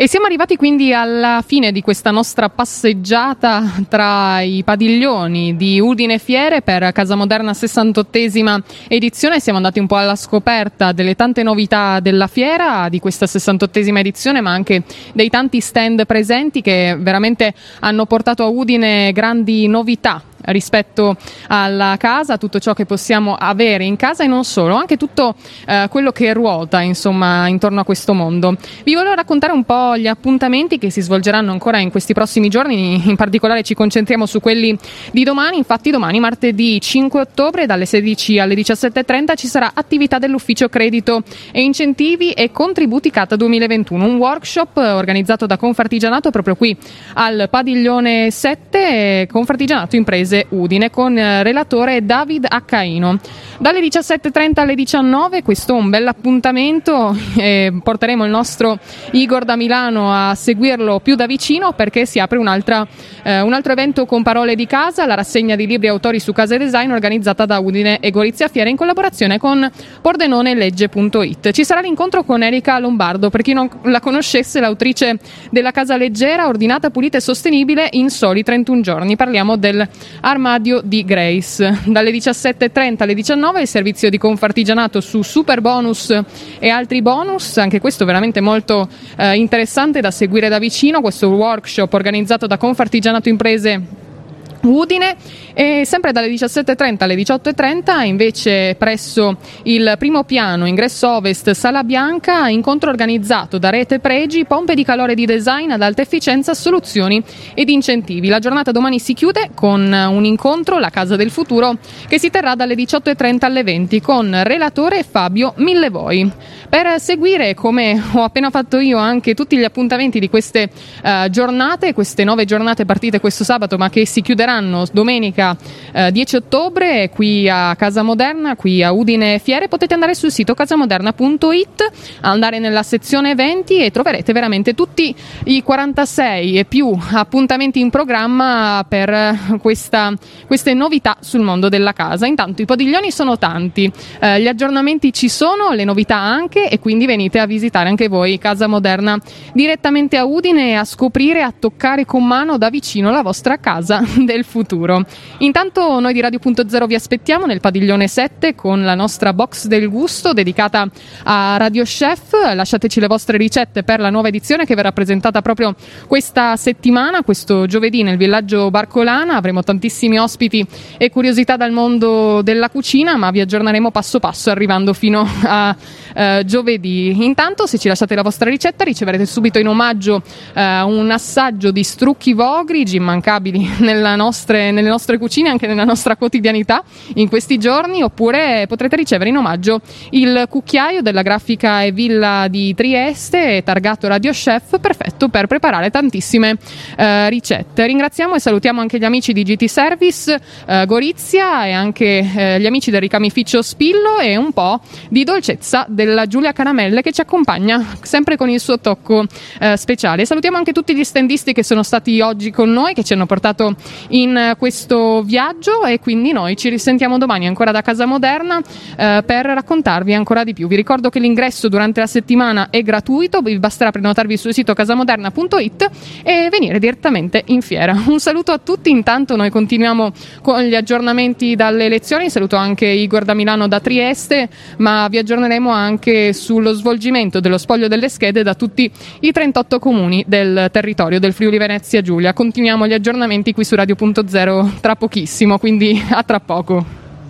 E siamo arrivati quindi alla fine di questa nostra passeggiata tra i padiglioni di Udine Fiere per Casa Moderna 68esima edizione. Siamo andati un po' alla scoperta delle tante novità della fiera, di questa 68esima edizione, ma anche dei tanti stand presenti che veramente hanno portato a Udine grandi novità rispetto alla casa, tutto ciò che possiamo avere in casa e non solo, anche tutto eh, quello che ruota insomma intorno a questo mondo. Vi volevo raccontare un po' gli appuntamenti che si svolgeranno ancora in questi prossimi giorni, in particolare ci concentriamo su quelli di domani, infatti domani martedì 5 ottobre dalle 16 alle 17.30 ci sarà attività dell'ufficio credito e incentivi e contributi CATA 2021, un workshop organizzato da Confartigianato proprio qui al padiglione 7, Confartigianato Imprese Paese Udine con eh, relatore David Accaino. Dalle 17.30 alle 19 questo è un bel appuntamento, eh, porteremo il nostro Igor da Milano a seguirlo più da vicino perché si apre eh, un altro evento con parole di casa, la rassegna di libri e autori su casa e design organizzata da Udine e Gorizia Fiera in collaborazione con Pordenone Legge.it. Ci sarà l'incontro con Erika Lombardo, per chi non la conoscesse, l'autrice della Casa Leggera, ordinata, pulita e sostenibile in soli 31 giorni. Parliamo del Armadio di Grace. Dalle 17.30 alle 19 il servizio di Confartigianato su super bonus e altri bonus, anche questo veramente molto eh, interessante da seguire da vicino, questo workshop organizzato da Confartigianato Imprese Udine e sempre dalle 17.30 alle 18.30 invece presso il primo piano ingresso ovest Sala Bianca incontro organizzato da Rete Pregi, pompe di calore di design ad alta efficienza, soluzioni ed incentivi. La giornata domani si chiude con un incontro, la Casa del Futuro, che si terrà dalle 18.30 alle 20 con relatore Fabio Millevoi. Per seguire, come ho appena fatto io, anche tutti gli appuntamenti di queste uh, giornate, queste nove giornate partite questo sabato ma che si chiuderanno domenica eh, 10 ottobre qui a Casa Moderna, qui a Udine Fiere. Potete andare sul sito casamoderna.it, andare nella sezione eventi e troverete veramente tutti i 46 e più appuntamenti in programma per questa, queste novità sul mondo della casa. Intanto i padiglioni sono tanti, eh, gli aggiornamenti ci sono, le novità anche e quindi venite a visitare anche voi Casa Moderna direttamente a Udine e a scoprire, a toccare con mano da vicino la vostra casa del futuro. Intanto noi di Radio.0 vi aspettiamo nel padiglione 7 con la nostra box del gusto dedicata a Radio Chef. Lasciateci le vostre ricette per la nuova edizione che verrà presentata proprio questa settimana, questo giovedì nel villaggio Barcolana. Avremo tantissimi ospiti e curiosità dal mondo della cucina, ma vi aggiorneremo passo passo arrivando fino a eh, giovedì. Intanto se ci lasciate la vostra ricetta riceverete subito in omaggio eh, un assaggio di strucchi vogrigi immancabili nostre, nelle nostre cucine, anche nella nostra quotidianità in questi giorni, oppure potrete ricevere in omaggio il cucchiaio della grafica e villa di Trieste, targato Radio Chef, perfetto per preparare tantissime eh, ricette. Ringraziamo e salutiamo anche gli amici di GT Service eh, Gorizia e anche eh, gli amici del ricamificio Spillo e un po' di dolcezza della Giulia Caramelle che ci accompagna sempre con il suo tocco eh, speciale. Salutiamo anche tutti gli standisti che sono stati oggi con noi, che ci hanno portato in questo viaggio e quindi noi ci risentiamo domani ancora da Casa Moderna eh, per raccontarvi ancora di più. Vi ricordo che l'ingresso durante la settimana è gratuito, vi basterà prenotarvi sul sito casamoderna.it e venire direttamente in fiera. Un saluto a tutti, intanto noi continuiamo con gli aggiornamenti dalle lezioni, saluto anche Igor da Milano da Trieste, ma vi aggiorneremo anche sullo svolgimento dello spoglio delle schede da tutti i 38 comuni del territorio del Friuli Venezia Giulia. Continuiamo gli aggiornamenti qui su Radio 2.0 tra pochissimo, quindi a tra poco.